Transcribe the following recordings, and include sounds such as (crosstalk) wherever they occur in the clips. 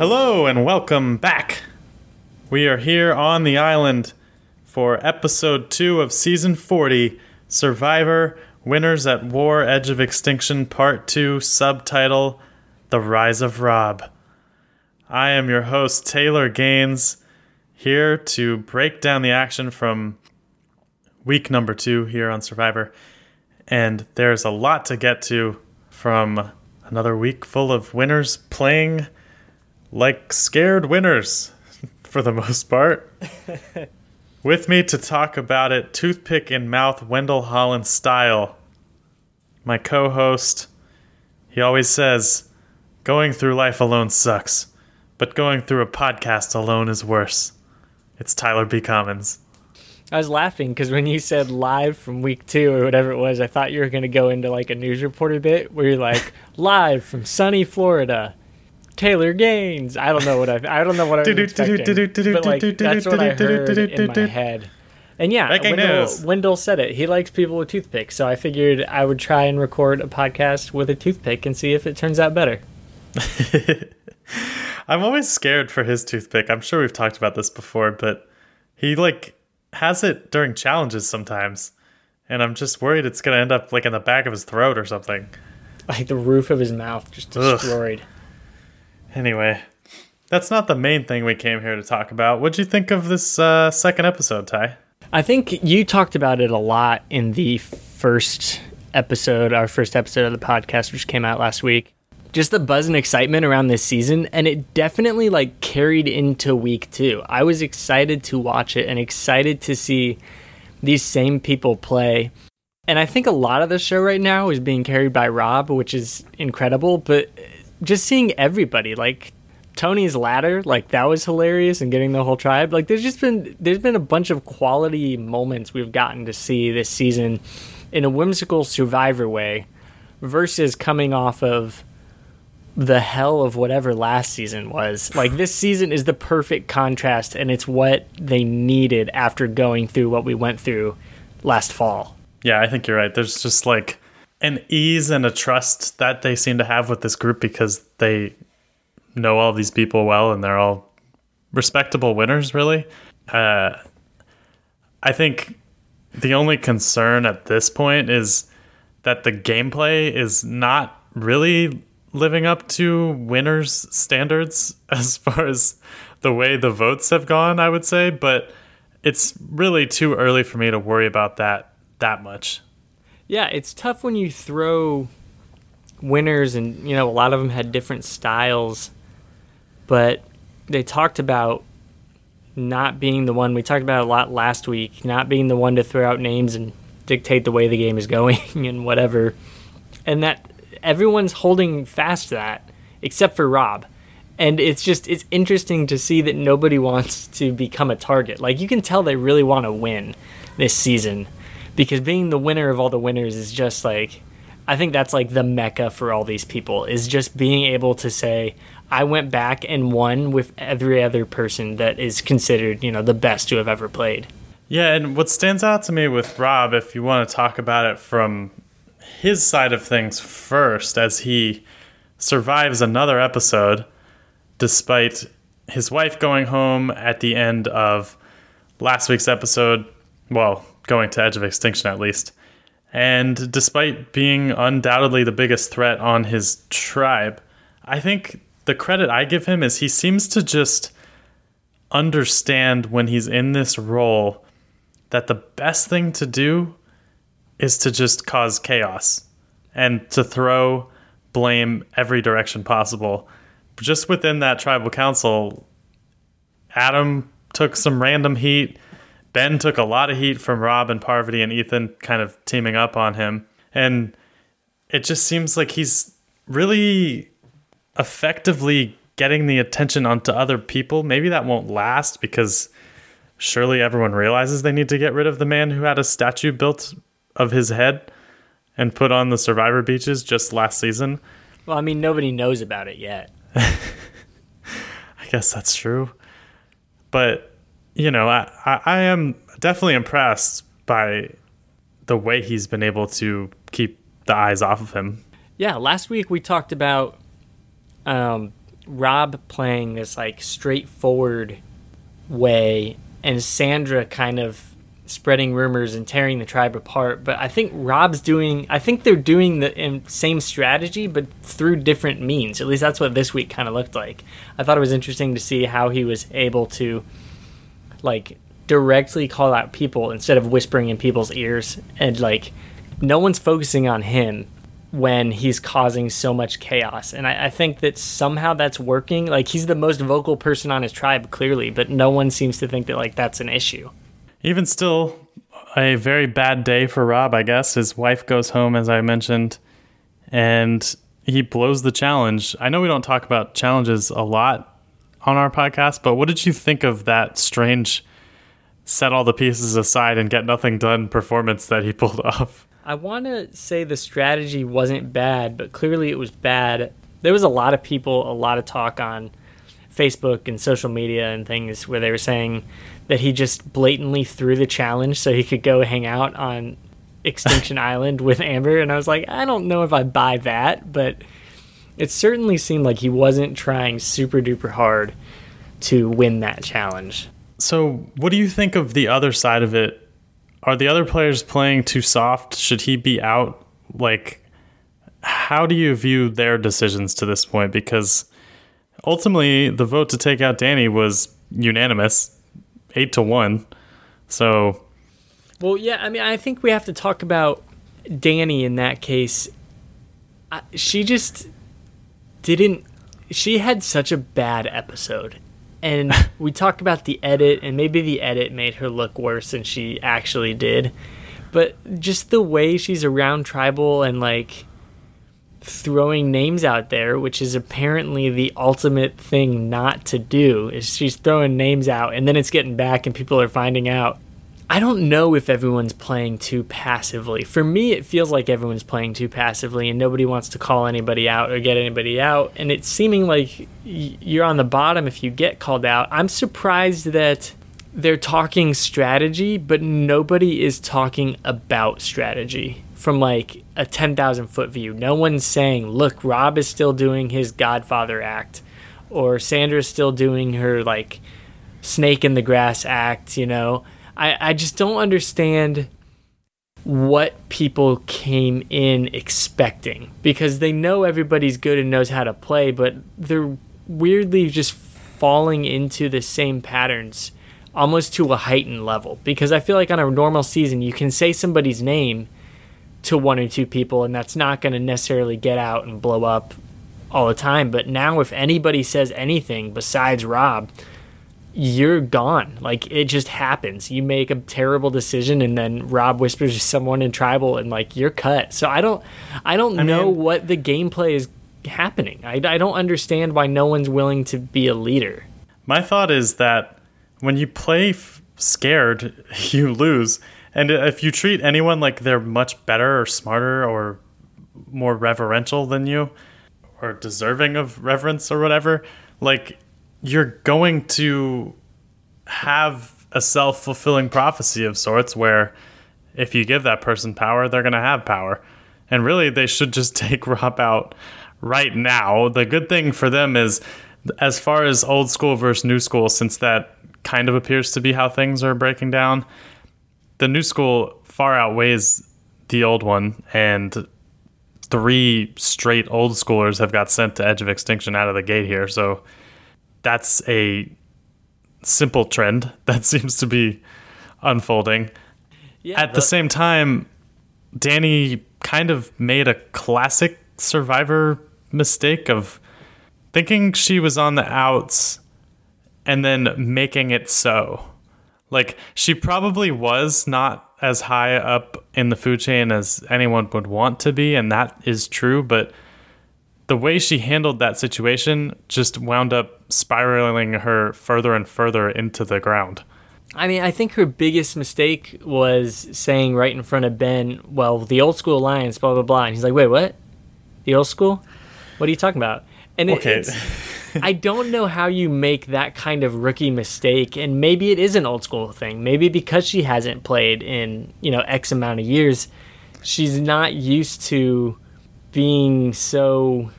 Hello and welcome back. We are here on the island for episode 2 of season 40 Survivor Winners at War Edge of Extinction Part 2, subtitle The Rise of Rob. I am your host, Taylor Gaines, here to break down the action from week number 2 here on Survivor. And there's a lot to get to from another week full of winners playing like scared winners (laughs) for the most part. (laughs) With me to talk about it, toothpick in mouth, Wendell Holland style. My co host, he always says, going through life alone sucks, but going through a podcast alone is worse. It's Tyler B. Commons. I was laughing because when you said live from week two or whatever it was, I thought you were going to go into like a news reporter bit where you're like, (laughs) live from sunny Florida. Taylor Gaines. I don't know what I. I don't know what I was expecting, but like that's what I heard in my head. And yeah, Wendell. Wendell said it. He likes people with toothpicks, so I figured I would try and record a podcast with a toothpick and see if it turns out better. I'm always scared for his toothpick. I'm sure we've talked about this before, but he like has it during challenges sometimes. And I'm just worried it's to end up like in the back of his throat or something. Like the roof of his mouth just Ugh. Anyway, that's not the main thing we came here to talk about. What'd you think of this uh, second episode, Ty? I think you talked about it a lot in the first episode, our first episode of the podcast, which came out last week. Just the buzz and excitement around this season, and it definitely like carried into week two. I was excited to watch it and excited to see these same people play. And I think a lot of the show right now is being carried by Rob, which is incredible, but just seeing everybody, like Tony's ladder, like that was hilarious and getting the whole tribe. Like there's just been there's been a bunch of quality moments we've gotten to see this season in a whimsical survivor way versus coming off of the hell of whatever last season was. (laughs) Like this season is the perfect contrast and it's what they needed after going through what we went through last fall. Yeah, I think you're right. There's just like an ease and a trust that they seem to have with this group because they know all these people well and they're all respectable winners, really. Uh, I think the only concern at this point is that the gameplay is not really living up to winners' standards (laughs) as far as the way the votes have gone, I would say, but it's really too early for me to worry about that that much. Yeah, it's tough when you throw winners, and you know a lot of them had different styles, but they talked about not being the one we talked about a lot last week, not being the one to throw out names and dictate the way the game is going (laughs) and whatever, and that everyone's holding fast to that except for Rob. And it's just it's interesting to see that nobody (laughs) wants to become a target. Like you can tell they really want to win this season because being the winner of all the winners is just like I think that's like the mecca for all these people is just being able to say I went back and won with every other person that is considered, you know, the best to have ever played. Yeah, and what stands out to me with Rob, if you want to talk about it from his side of things first, as he survives another episode despite his wife going home at the end of last week's episode, well, going to Edge of Extinction at least. And despite being undoubtedly the biggest threat on his tribe, I think the credit I give him is he seems to just understand when he's in this role that the best thing to do is to just cause chaos and to throw blame every direction possible. Just within that tribal council, Adam took some random heat. Ben took a lot of heat from Rob and Parvati and Ethan kind of teaming up on him. And it just seems like he's really effectively getting the attention onto other people. Maybe that won't last because surely everyone realizes they need to get rid of the man who had a statue built of his head and put on the survivor beaches just last season. Well, I mean, nobody knows about it yet. (laughs) I guess that's true. But, you know, I, I, am definitely impressed by the way he's been able to keep the eyes off of him. Yeah, last week we talked about um, Rob playing this like straightforward way and Sandra kind of spreading rumors and tearing the tribe apart. But I think Rob's doing, I think they're doing the same strategy, but through different means. At least that's what this week kind of looked like. I thought it was interesting to see how he was able to, like, directly call out people instead of whispering in people's ears. And, like, no one's focusing on him when he's causing so much chaos. And I, I, think that somehow that's working. Like he's the most vocal person on his tribe, clearly, but no one seems to think that like that's an issue. Even still, a very bad day for Rob, I guess. His wife goes home, as I mentioned, and he blows the challenge. I know we don't talk about challenges a lot on our podcast, but what did you think of that strange set all the pieces aside and get nothing done performance that he (laughs) pulled off? I want to say the strategy wasn't bad, but clearly it was bad. There was a lot of people, a lot of talk on Facebook and social media and things where they were saying that he just blatantly threw the challenge so he could go hang out on Extinction (laughs) Island with Amber. And I was like, I don't know if I buy that, but it certainly seemed like he wasn't trying super duper hard to win that challenge. So, what do you think of the other side of it are the other players playing too soft? Should he be out? Like, how do you view their decisions to this point? Because ultimately, the vote to take out Danni was unanimous, eight to one. So, well, yeah. I mean, I think we have to talk about Danni in that case. I, she just didn't. She had such a bad episode, and (laughs) we talk about the edit, and maybe the edit made her look worse than she actually did. But just the way she's around tribal and like throwing names out there, which is apparently the ultimate thing not to do, is she's throwing names out and then it's getting back and people are finding out. I don't know if everyone's playing too passively. For me, it feels like everyone's playing too passively and nobody wants to call anybody out or get anybody out. And it's seeming like you're on the bottom if you get called out. I'm surprised that they're talking strategy, but nobody is talking about strategy from like a 10,000 foot view. No one's saying, look, Rob is still doing his Godfather act or Sandra's still doing her like snake in the grass act, you know I, I just don't understand what people came in expecting because they know everybody's good and knows how to play, but they're weirdly just falling into the same patterns almost to a heightened level. Because I feel like on a normal season, you can say somebody's name to one or two people, and that's not going to necessarily get out and blow up all the time. But now, if anybody says anything besides Rob, you're gone. Like it just happens. You make a terrible decision and then Rob whispers to someone in tribal and like you're cut. So I don't I don't I know mean, what the gameplay is happening. I, I don't understand why no one's willing to be a leader. My thought is that when you play f- scared, (laughs) you lose. And if you treat anyone like they're much better or smarter or more reverential than you or deserving of reverence or whatever, like you're going to have a self fulfilling prophecy of sorts where if you give that person power, they're going to have power. And really, they should just (laughs) take Rob out right now. The good thing for them is, as far as old school versus new school, since that kind of appears to be how things are breaking down, the new school far outweighs the old one. And three straight old schoolers have got sent to Edge of Extinction out of the gate here. So that's a simple trend (laughs) that seems to be unfolding. Yeah, At the, the same time, Danni kind of made a classic survivor mistake of thinking she was on the outs and then making it so. Like she probably was not as high up in the food chain as anyone would want to be and that is true, but the way she handled that situation just wound up spiraling her further and further into the ground. I mean, I think her biggest mistake was saying right in front of Ben, well, the old school alliance, blah, blah, blah. And he's like, wait, what? The old school? What are you talking about? And it, okay. I don't know how you make that kind of rookie mistake. And maybe it is an old school thing. Maybe because she hasn't played in, you know, X amount of years, she's not used to being so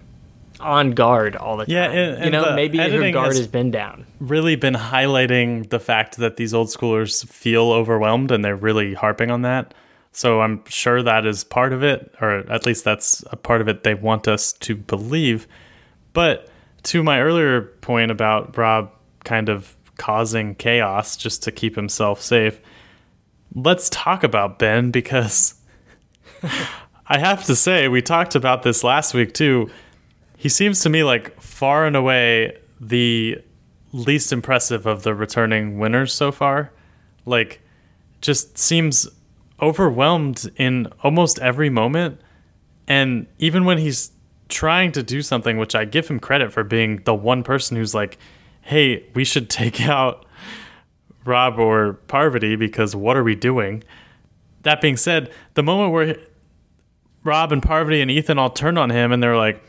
on guard all the time. Yeah, and- you know, maybe her guard has- has been down. really been highlighting the fact that these old schoolers feel overwhelmed and they're really harping on that. So I'm sure that is part of it, or at least that's a part of it they want us to believe. But to my earlier point about Rob kind of causing chaos just to keep himself safe, let's talk about Ben because (laughs) I have to say, we talked about this last week too. He seems to me like far and away the least impressive of the returning winners so far. Like, just seems overwhelmed in almost every moment. And even when he's trying to do something, which I give him credit for being the one person who's like, hey, we should take (laughs) out Rob or Parvati because what are we doing? That being said, the moment where Rob and Parvati and Ethan all turned on him and they're like,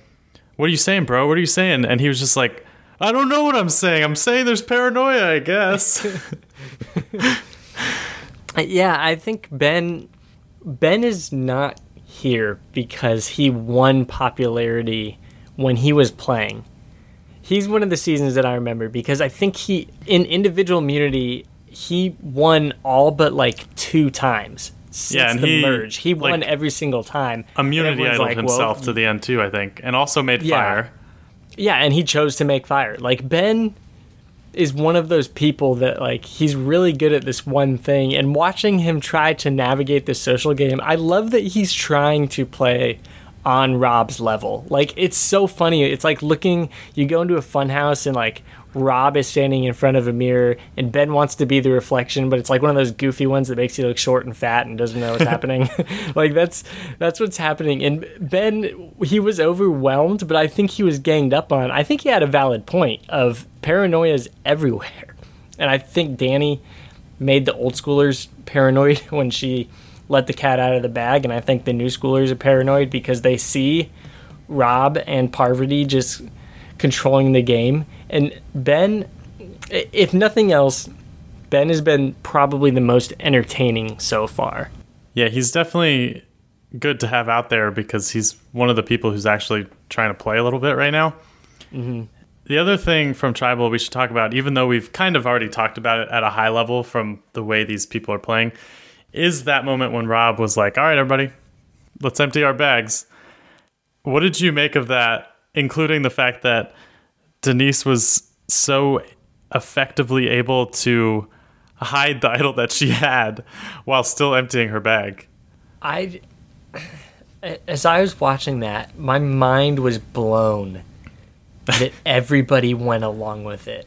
What are you saying, bro? What are you saying? And he was just like, I don't know what I'm saying. I'm saying there's paranoia, I guess. (laughs) Yeah, I think Ben Ben is not here because he won popularity when he was playing. He's one of the seasons that I remember because I think he in individual immunity he won all but like two times since Yeah, and the he, merge. He won like, every single time. Immunity idled like, well, himself to the end too, I think, and also made Yeah. fire. Yeah, and he chose to make fire. Like Ben is one of those people that like he's really good at this one thing and watching him try to navigate this social game, I love that he's trying to play on Rob's level. Like it's so funny. It's like looking you go into a fun house and like Rob is standing in front of a mirror and Ben wants to be the reflection, but it's like one of those goofy ones that makes you look short and fat and doesn't know what's happening. (laughs) like that's that's what's happening. And Ben he was overwhelmed, but I think he was ganged up on. I think he had a valid point of paranoia's everywhere. And I think Danni made the old schoolers paranoid (laughs) when she let the cat out of the bag and I think the new schoolers are paranoid because they see Rob and Parvati just controlling the game. And Ben, if nothing else, Ben has been probably the most entertaining so far. Yeah, he's definitely good to have out there because he's one of the people who's actually trying to play a little bit right now. Mm-hmm. The other thing from Tribal we should talk about, even though we've kind of already talked about it at a high level from the way these people are playing, is that moment when Rob was like, All right, everybody, let's empty our bags. What did you make of that, including the fact that Denise was so effectively able to hide the idol that she had while still emptying her bag? I, as I was watching that, my mind was blown that everybody went along with it.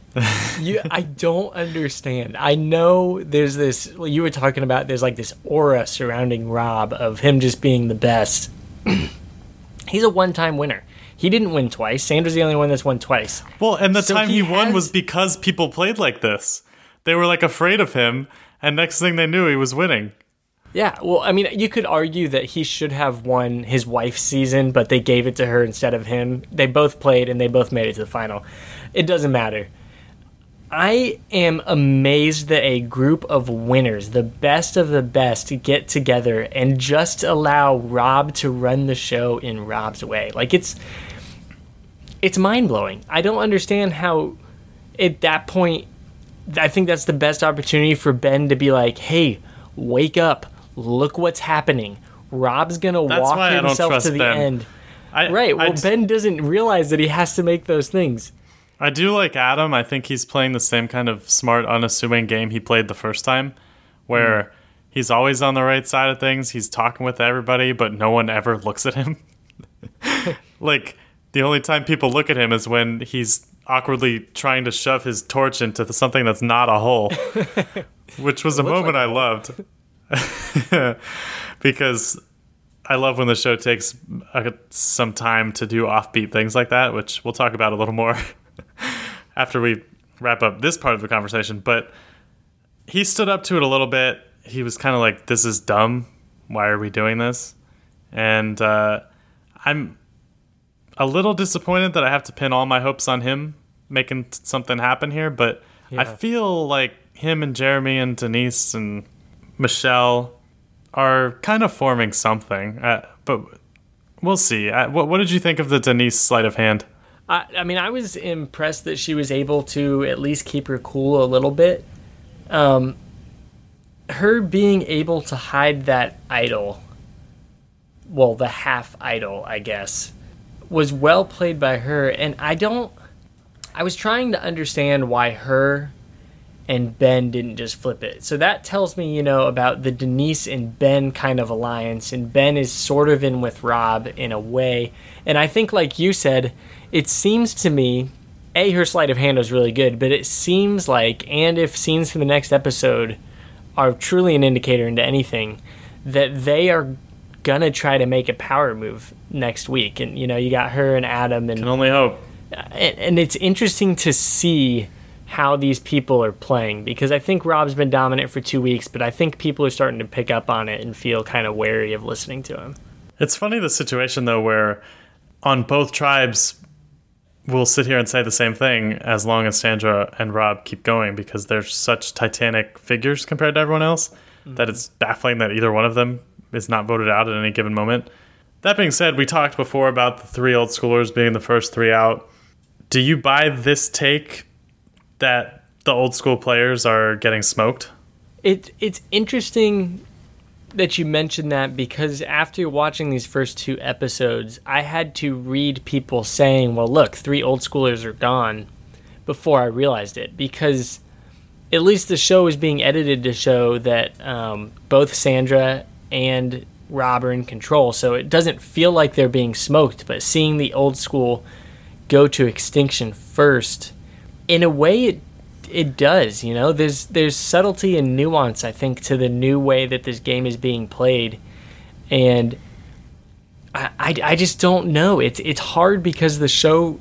You, I don't understand. I know there's this. well, You were talking about there's like this aura surrounding Rob of him just being the best. (clears throat) He's a one-time winner. He didn't win twice. Sandra's the only one that's won twice. Well, and the So time he he, won has- was because people played like this. They were like afraid of him, and next thing they knew, he was winning. Yeah, well, I mean, you could argue that he should have won his wife's season, but they gave it to her instead of him. They both played and they both made it to the final. It doesn't matter. I am amazed that a group of winners, the best of the best, get together and just allow Rob to run the show in Rob's way. Like it's it's mind-blowing. I don't understand how at that point I think that's the best opportunity for Ben to be like, "Hey, wake up! Look what's happening." Rob's gonna That's walk why I don't himself to the Ben. end. I, Right. Well, I, Ben doesn't realize that he has to make those things. I do like Adam. I think he's playing the same kind of smart, unassuming game he played the first time, where Hmm. he's always on the right side of things. He's talking with everybody, but no one ever looks at him. (laughs) like the only time people look at him is when he's awkwardly trying to shove his torch into something that's not a hole, (laughs) which was a moment I loved (laughs) because I love when the show takes uh, some time to do offbeat things like that, which we'll talk about a little more (laughs) after we wrap up this part of the conversation. But he stood up to it a little bit. He was kind of like, "This is dumb. Why are we doing this?" And uh, I'm a little disappointed that I have to pin all my hopes on him making something happen here. But I feel like him and Jeremy and Denise and Michelle are kind of forming something. Uh, but we'll see. Uh, what, what did you think of the Denise sleight of hand? I, I mean, I was impressed that she was able to at least keep her cool a little bit. Um, her being able to hide that idol, well, the half idol, I guess, was well played by her. And I don't, I was trying to understand why her and Ben didn't just flip it. So that tells me, you know, about the Denise and Ben kind of alliance. And Ben is sort of in with Rob in a way. And I think, like you said, it seems to me, A, her sleight of hand was really good, but it seems like, and if scenes from the next episode are truly an indicator into anything, that they are gonna try to make a power move next week. And, you know, you got her and Adam and Can only hope. and, and it's interesting to see how these people are playing because I think Rob's been dominant for two weeks, but I think people are starting to pick up on it and feel kind of wary of listening to him. It's funny the situation though where on both tribes we'll sit here and say the same thing as long as Sandra and Rob keep going because they're such titanic figures compared to everyone else mm-hmm. that it's baffling that either one of them is not voted out at any given moment. That being said, we talked before about the three old schoolers being the first three out. Do you buy this take that the old school players are getting smoked? It it's interesting that you mentioned that because after watching these first two episodes, I had to read people saying, "Well, look, three old schoolers are gone," before I realized it because at least the show is being edited to show that um, both Sandra and Rob are in control, so it doesn't feel like they're being smoked. But seeing the old school go to extinction first, in a way, it it does. You know, there's there's subtlety and nuance. I think to the new way that this game is being played, and I, I, I just don't know. It's it's hard because the show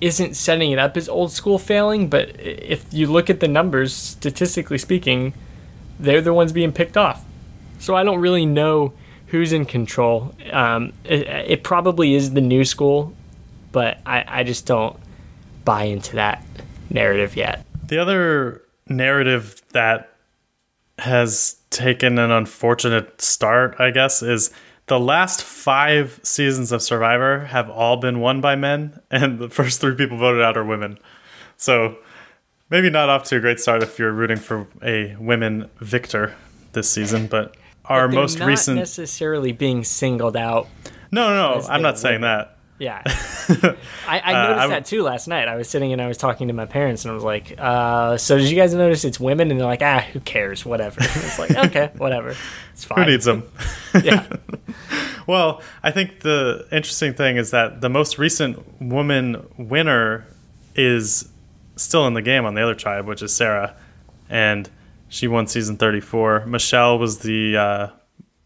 isn't setting it up as old school failing. But if you look at the numbers, statistically speaking, they're the ones being picked off. So I don't really know who's in control. Um, it, it probably is the new school, but I, I just don't buy into that narrative yet. The other narrative that has taken an unfortunate start, I guess, is the last five seasons of Survivor have all been won by men, (laughs) and the first three people voted out are women. So maybe not off to a great start if you're rooting for a women victor this season, but our they're most not recent. necessarily being singled out. no, no, no, I'm not saying that. Yeah, (laughs) I, I Uh, noticed I'm- that too last night. I was sitting and I was talking to my parents, and I was like, uh, "So did you guys notice it's women?" And they're like, "Ah, who cares? Whatever." (laughs) it's like, okay, whatever, it's fine. Who needs them? (laughs) Yeah, Well, I think the interesting thing is that the most recent woman winner is still in the game on the other tribe, which is Sarah, and she won season 34. Michelle was the uh,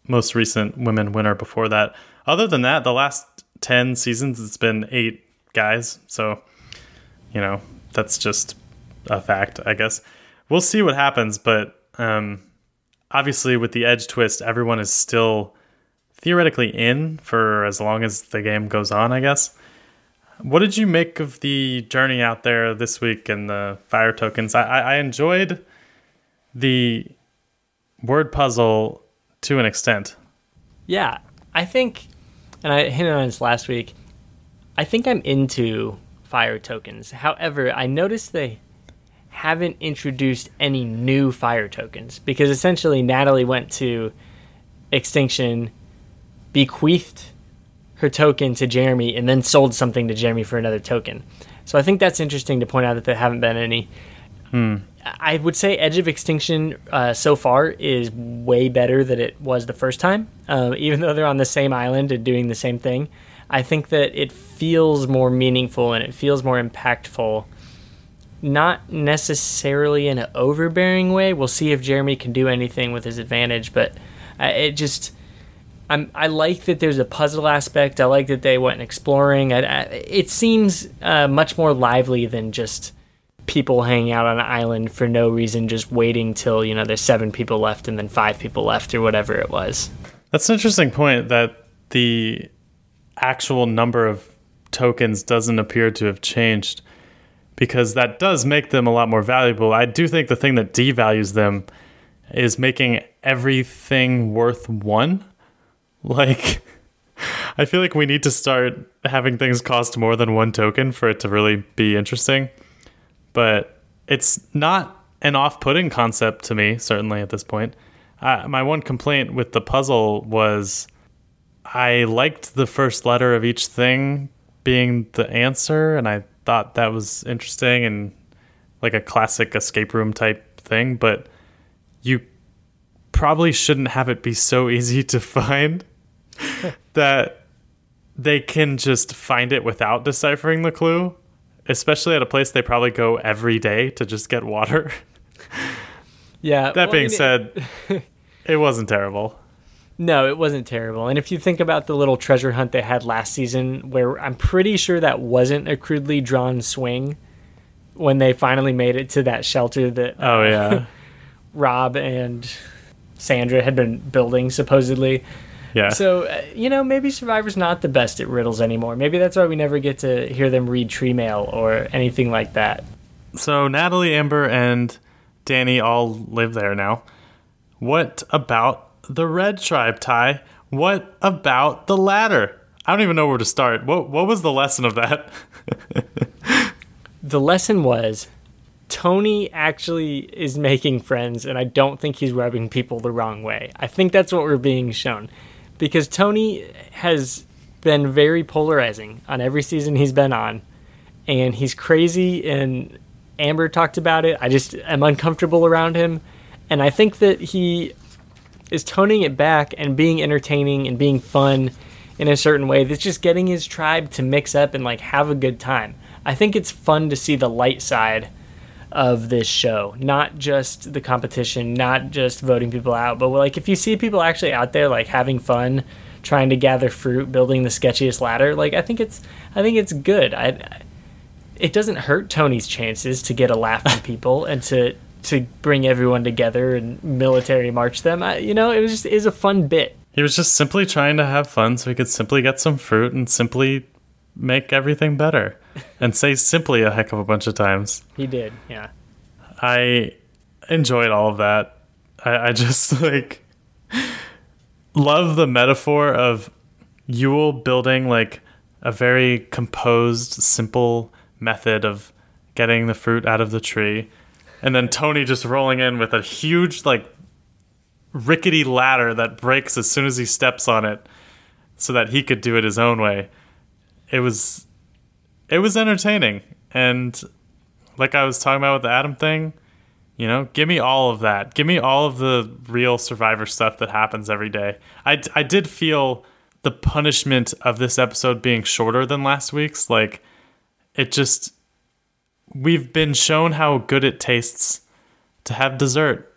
most recent women winner before that. Other than that, the last 10 seasons, it's been eight guys. So, you know, that's just a fact, I guess. We'll see what happens, but um, obviously, with the edge twist, everyone is still theoretically in for as long as the game goes on, I guess. What did you make of the journey out there this week and the fire tokens? I, I I enjoyed the word puzzle to an extent. yeah. I think, and I hinted on this last week. I think I'm into fire tokens. However, I noticed they haven't introduced any new fire tokens because essentially Natalie went to extinction, bequeathed her token to Jeremy, and then sold something to Jeremy for another token. So I think that's interesting to point out that there haven't been any. I would say Edge of Extinction uh, so far is way better than it was the first time. Um, even though they're on the same island and doing the same thing, I think that it feels more meaningful and it feels more impactful. Not necessarily in an overbearing way. We'll see if Jeremy can do anything with his advantage, but uh, it just. I'm, I like that there's a puzzle aspect. I like that they went exploring. I, I, it seems uh, much more lively than just people hanging out on an island for no reason, just waiting till you know there's seven people left and then five people left or whatever it was. That's an interesting point that the actual number of tokens doesn't appear to have changed because that does make them a lot more valuable. I do think the thing that devalues them is making everything worth one. (laughs) Like, I feel like we need to start having things cost more than one token for it to really be interesting. But it's not an off-putting concept to me, certainly at this point. Uh, my one complaint with the puzzle was I liked the first letter of each thing being the answer, and I thought that was interesting and like a classic escape room type thing. But you probably shouldn't have it be so (laughs) easy to find (laughs) that they can just find it without deciphering the clue, especially at a place they probably go every day to just get water. (laughs) Yeah. that well, I being mean, it- said, (laughs) it wasn't terrible. No, it wasn't terrible. And if you think about the little treasure hunt they had last season, where I'm pretty sure that wasn't a crudely drawn swing when they finally made it to that shelter that uh, Oh yeah. (laughs) Rob and Sandra had been building, supposedly. Yeah. So, uh, you know, maybe Survivor's not the best at riddles anymore. Maybe that's why we never get to hear them read tree mail or anything like that. So Natalie, Amber, and Danni all live there now. What about the red tribe, Ty? What about the ladder? I don't even know where to start. What what was the lesson of that? The lesson was Tony actually is making friends, and I don't think he's rubbing people the wrong way. I think that's what we're being shown. Because Tony has been very polarizing on every season he's been on, and he's crazy, and Amber talked about it. I just am uncomfortable around him, and I think that he is toning it back and being entertaining and being fun in a certain way that's just getting his tribe to mix up and like have a good time. I think it's fun to see the light side of this show, not just the competition, not just voting people out, but like if you see people actually out there like having fun, trying to gather fruit, building the sketchiest ladder, like I think it's I think it's good. I, I it doesn't hurt Tony's chances to get a laugh from (laughs) people and to to bring everyone together and military march them. I, you know, it was just is a fun bit. He was just simply trying to have fun so he could simply get some fruit and simply make everything better. And say simply a heck of a bunch of times. He did, yeah. I enjoyed all of that. I, I just (laughs) like love the metaphor of Yul building like a very composed, simple method of getting the fruit out of the tree, and then Tony just rolling in with a huge like rickety ladder that breaks as soon as he steps on it, so that he could do it his own way. It was it was entertaining and like I was talking about with the Adam thing, you know, give me all of that. Give me all of the real survivor stuff that happens every day. I, I did feel the punishment of this episode being shorter than last week's. Like, it just, we've been shown how good it tastes to have dessert,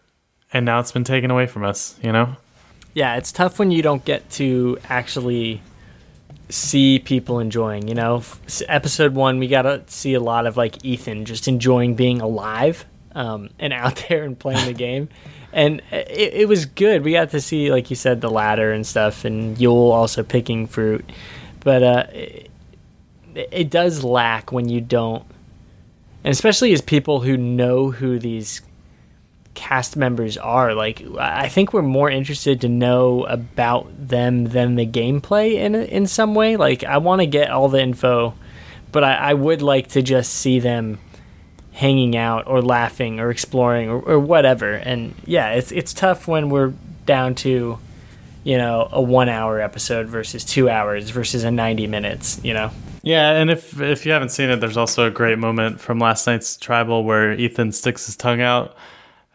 and now it's been taken away from us, you know? Yeah, it's tough when you don't get to actually see people enjoying. You know, episode one, we got to see a lot of like Ethan just enjoying being alive um, (laughs) and out there and playing the (laughs) game. And it, it was good. We got to see, like you said, the ladder and stuff, and Yul also picking fruit. But uh, it, it does lack when you don't, and especially as people who know who these cast members are. Like, I think we're more interested to know about them than the gameplay in in some way. Like, I want to get all the info, but I, I would like to just see them hanging out or laughing or exploring or, or whatever. And yeah, it's it's tough when we're down to, you know, a one hour episode versus two hours versus a ninety minutes. You know. Yeah, and if if you haven't seen it, there's also a great moment from last night's tribal where Ethan sticks his tongue out,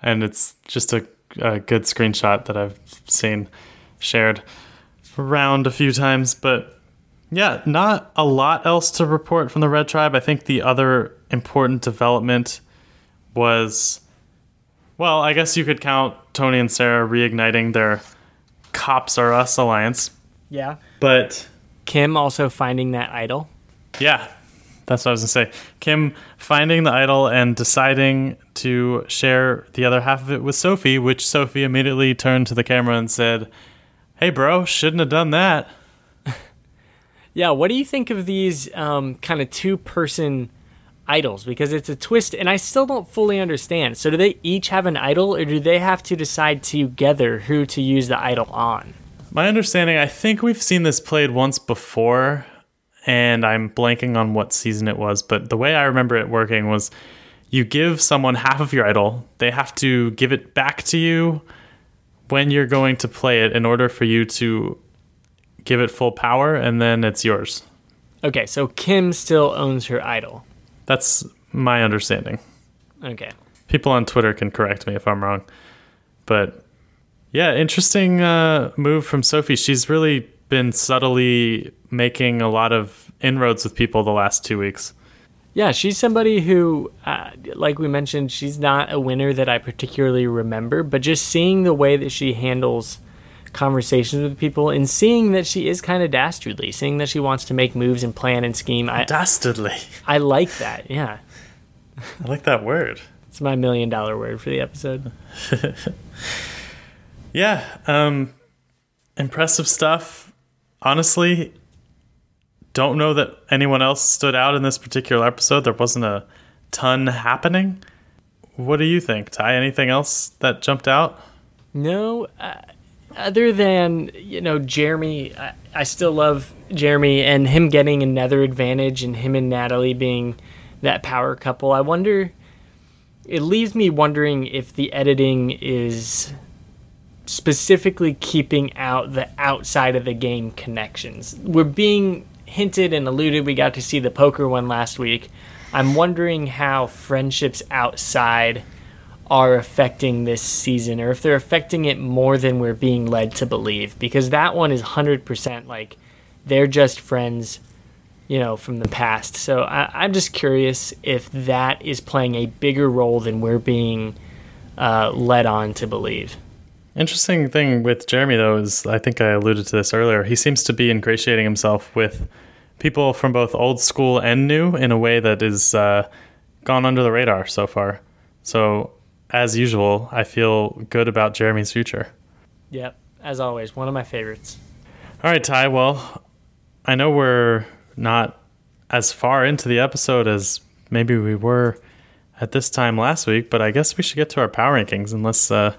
and it's just a, a good screenshot that I've seen shared around a few times. But yeah, not a lot else to report from the Red Tribe. I think the other important development was, well, I guess you could count Tony and Sarah reigniting their Cops-R-Us alliance, Yeah. but Kim also finding that idol. yeah, that's what I was gonna say. Kim finding the idol and deciding to share the other half of it with Sophie, which Sophie immediately turned to the camera and said, "Hey, bro, shouldn't have done that." (laughs) Yeah, what do you think of these um, kind of two person idols? Because it's a twist, and I still don't fully understand. So, do they each have an idol, or do they have to decide together who to use the idol on? My understanding, I think we've seen this played once before, and I'm blanking on what season it was, but the way I remember it working was you give someone half of your idol, they have to give it back to you when you're going to play it in order for you to give it full power, and then it's yours. Okay, so Kim still owns her idol. That's my understanding. Okay. People on Twitter can correct me if I'm wrong. But yeah, interesting uh, move from Sophie. She's really been subtly making a lot of inroads with people the last two weeks. Yeah, she's somebody who, uh, like we mentioned, she's not a winner that I particularly remember, but just seeing the way that she handles conversations with people and seeing that she is kind of dastardly, seeing that she wants to make moves and plan and scheme. I, Dastardly. I like that. Yeah. I like that word. It's my million dollar word for the episode. (laughs) Yeah, um, impressive stuff. Honestly, don't know that anyone else stood out in this particular episode. There wasn't a ton happening. What do you think, Ty? Anything else that jumped out? No, uh, other than you know Jeremy, I, I still love Jeremy and him getting another advantage, and him and Natalie being that power couple. I wonder. It leaves me wondering if the editing is specifically keeping out the outside of the game connections. We're being hinted and alluded. We got to see the poker one last week. I'm wondering how friendships outside are affecting this season or if they're affecting it more than we're being led to believe because that one is 100% like they're just friends you know from the past so I, am just curious if that is playing a bigger role than we're being uh, led on to believe Interesting thing with Jeremy though is I think I alluded to this earlier. He seems to be ingratiating himself with people from both old school and new in a way that is uh, gone under the radar so far. So as usual, I feel good about Jeremy's future. Yep, as always, one of my favorites. All right, Ty. Well, I know we're not as far into the episode as maybe we were at this time last week, but I guess we should get to our power rankings unless. Uh,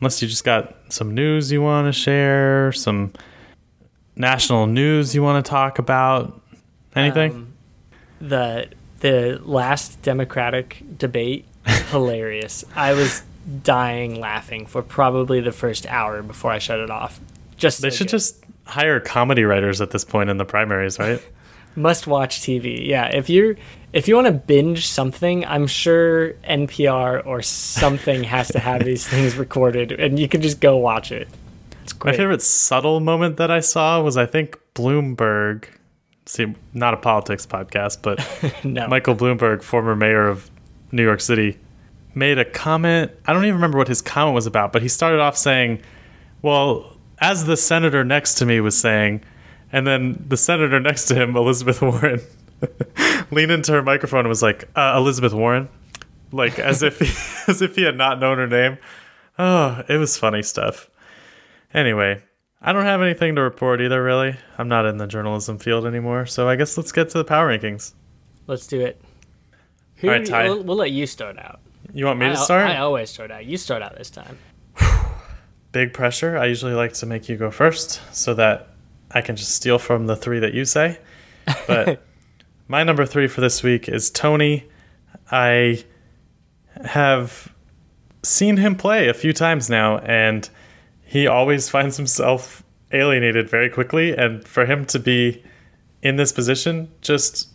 unless you just got some news you want to share, some national news you want to talk about, anything. Um, the the last Democratic debate, (laughs) hilarious. I was dying laughing for probably the first hour before I shut it off. Just they so should good. just hire comedy writers at this point in the primaries, right? (laughs) Must watch TV. Yeah, if you're if you want to binge something, I'm sure NPR or something has to have these things (laughs) recorded, and you can just go watch it. It's great. My favorite subtle moment that I saw was I think Bloomberg. See, not a politics podcast, but (laughs) no. Michael Bloomberg, former mayor of New York City, made a comment. I don't even remember what his comment was about, but he started off saying, "Well, as the senator next to me was saying," and then the senator next to him, Elizabeth Warren (laughs) leaned into her microphone and was like, uh, "Elizabeth Warren," like as if he, (laughs) as if he had not known her name. Oh, it was funny stuff. Anyway, I don't have anything to report either. Really, I'm not in the journalism field anymore. So I guess let's get to the power rankings. Let's do it. Who, All right, Ty. We'll, we'll, let you start out. You want me I, to start? I always start out. You start out this time. Big pressure. I usually like to make you go first so that I can just steal from the three that you say. But (laughs) my number three for this week is Tony. I have seen him play a few times now, and he always (laughs) finds himself alienated very quickly. And for him to be in this position just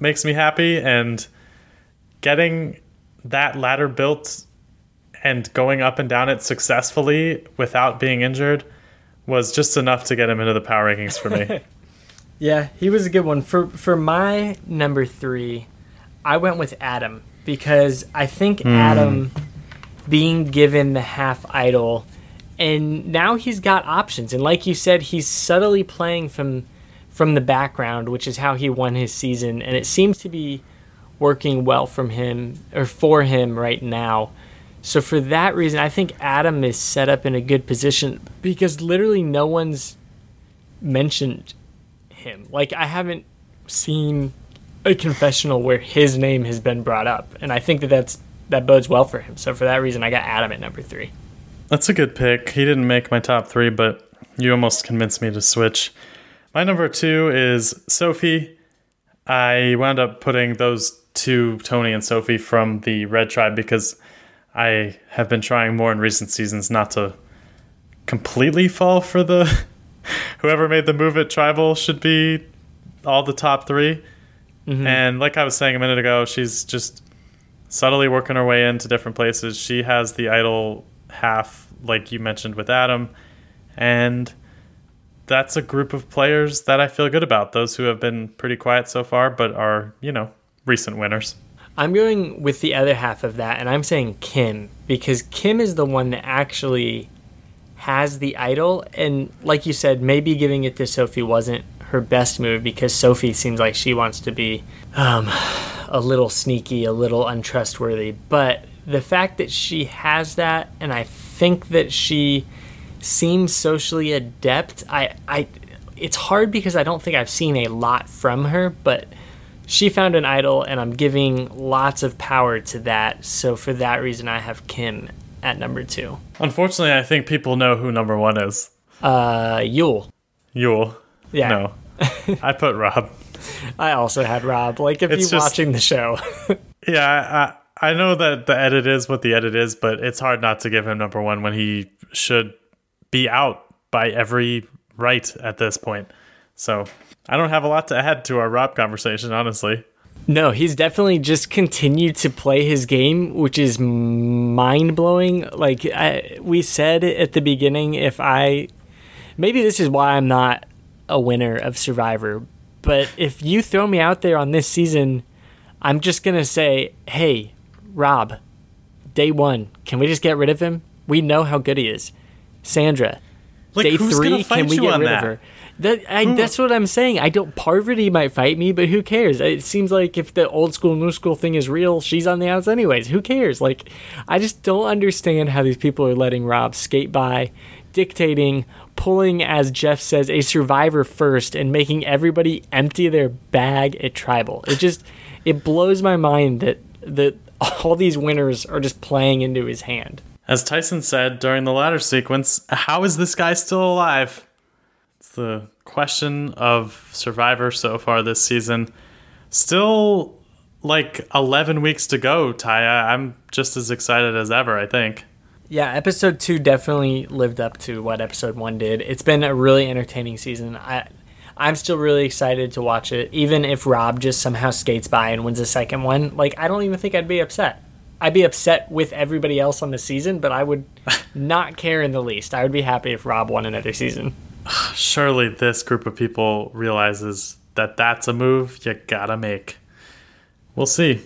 makes me happy. And getting that ladder built and going up and down it successfully without being injured was just enough to get him into the power rankings for me. (laughs) Yeah, he was a good one. For for my number three, I went with Adam because I think mm. Adam being given the half idol and now he's got options and like you said he's subtly playing from from the background which is how he won his season and it seems to be working well from him or for him right now so for that reason i think adam is set up in a good position because literally no one's mentioned him. Like I haven't seen a confessional where his name has been brought up, and I think that that's that bodes well for him. So for that reason, I got Adam at number three. That's a good pick. He didn't make my top three, but You almost convinced me to switch. My number two is Sophie. I wound up putting those two, Tony and Sophie, from the Red Tribe because I have been trying more in recent seasons not to completely fall for the (laughs) whoever made the move at Tribal should be all the top 3 mm-hmm. And like I was saying a minute ago, she's just subtly working her way into different places. She has the idol half, like you mentioned with Adam, and that's a group of players that I feel good about. Those who have been pretty quiet so far, but are, you know, recent winners. I'm going with the other half of that, and I'm saying Kim because Kim is the one that actually has the idol. And like you said, maybe giving it to Sophie wasn't her best move because Sophie seems like she wants to be um, a little sneaky, a little untrustworthy. But the fact that she has that, and I think that she seems socially adept, I, I, it's hard because I don't think I've seen a lot from her, but she found an idol, and I'm giving lots of power to that. So for that reason, I have Kim at number two. Unfortunately, I think people know who number one is. Uh, Yul. Yul. Yeah. No. (laughs) I put Rob. I also had Rob. Like if It's you're just- watching the show, (laughs) Yeah, I, I know that the edit is what the edit is, but it's hard not to give him number one when he should be out by every right at this point. So I don't have a lot to add to our Rob conversation, honestly. no, he's definitely just continued to play his game, which is mind blowing. Like I, we said at the beginning, if I maybe this is why I'm not a winner of Survivor, but if you throw me out there on this season, I'm just gonna say, hey, Rob, day one, can we just get rid of him? We know how good he is. Sandra, Like, day three, can we get rid that? of her? That I, hmm. that's what I'm saying. I don't. Parvati might fight me, but who cares? It seems like if the old school, new school thing is real, she's on the outs anyways. Who cares? Like, I just don't understand how these people are letting Rob skate by, dictating, pulling, as Jeff says, a survivor first, and making everybody empty their bag at tribal. It just it blows my mind that that all these winners are just playing into his hand. As Tyson said during the ladder sequence, how is this guy still alive? The question of Survivor so far this season. Still like 11 weeks to go, Taya. I'm just as excited as ever, I think. Yeah, episode two definitely lived up to what episode one did. It's been a really entertaining season. I, I'm still really excited to watch it, even if Rob just somehow skates by and wins a second one. Like, I don't even think I'd be upset. I'd be upset with everybody else on the season, but I would (laughs) not care in the least. I would be happy if Rob won another season. Surely this group of people realizes that that's a move you gotta make. We'll see.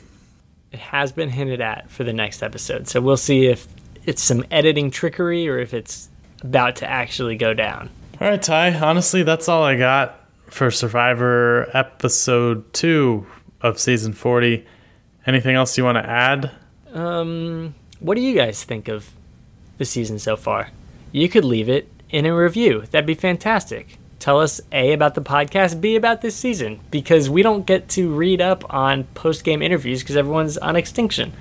It has been hinted at for the next episode, so we'll see if it's some editing trickery or if it's about to actually go down. All right, Ty. Honestly, that's all I got for Survivor episode two of season 40. Anything else you want to add? Um, what do you guys think of the season so far? You could leave it in a review. That'd be fantastic. Tell us A about the podcast, B about this season, because we don't get to read up on post game interviews because everyone's on extinction.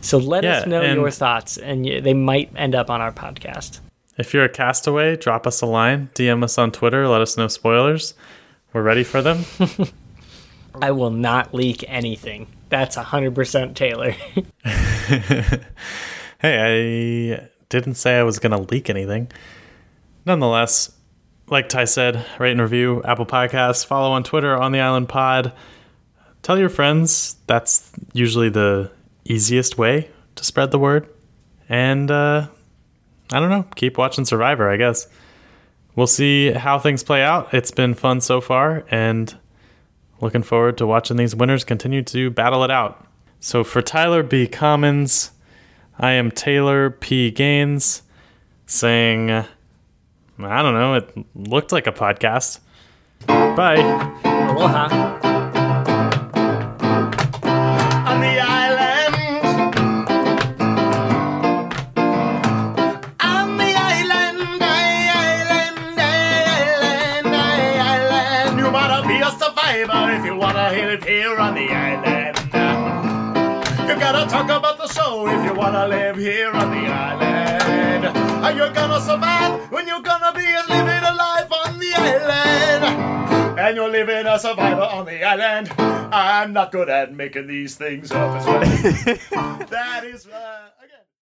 So let Yeah, us know your thoughts, and they might end up on our podcast. If you're a castaway, drop us a line, DM us on Twitter, let us know spoilers. We're ready for them. (laughs) (laughs) I will not leak anything. That's 100% Taylor. (laughs) hey, I didn't say I was going to leak anything. Nonetheless, like Ty said, rate and review Apple Podcasts, follow on Twitter on the Island Pod. Tell your friends. That's usually the easiest way to spread the word. And uh, I don't know, keep watching Survivor, I guess. We'll see how things play out. It's been fun so far, and looking forward to watching these winners continue to battle it out. So for Tyler B. Commons, I am Taylor P. Gaines saying, I don't know, it looked like a podcast. Bye. Aloha. on the island. On the island, island, island, island. You gotta be a survivor if you wanna live here on the island. You gotta talk about the show if you wanna live here on the island. And you're gonna survive when you're gonna be living a life on the island. And you're living a survivor on the island. I'm not good at making these things up as well. (laughs) that is right.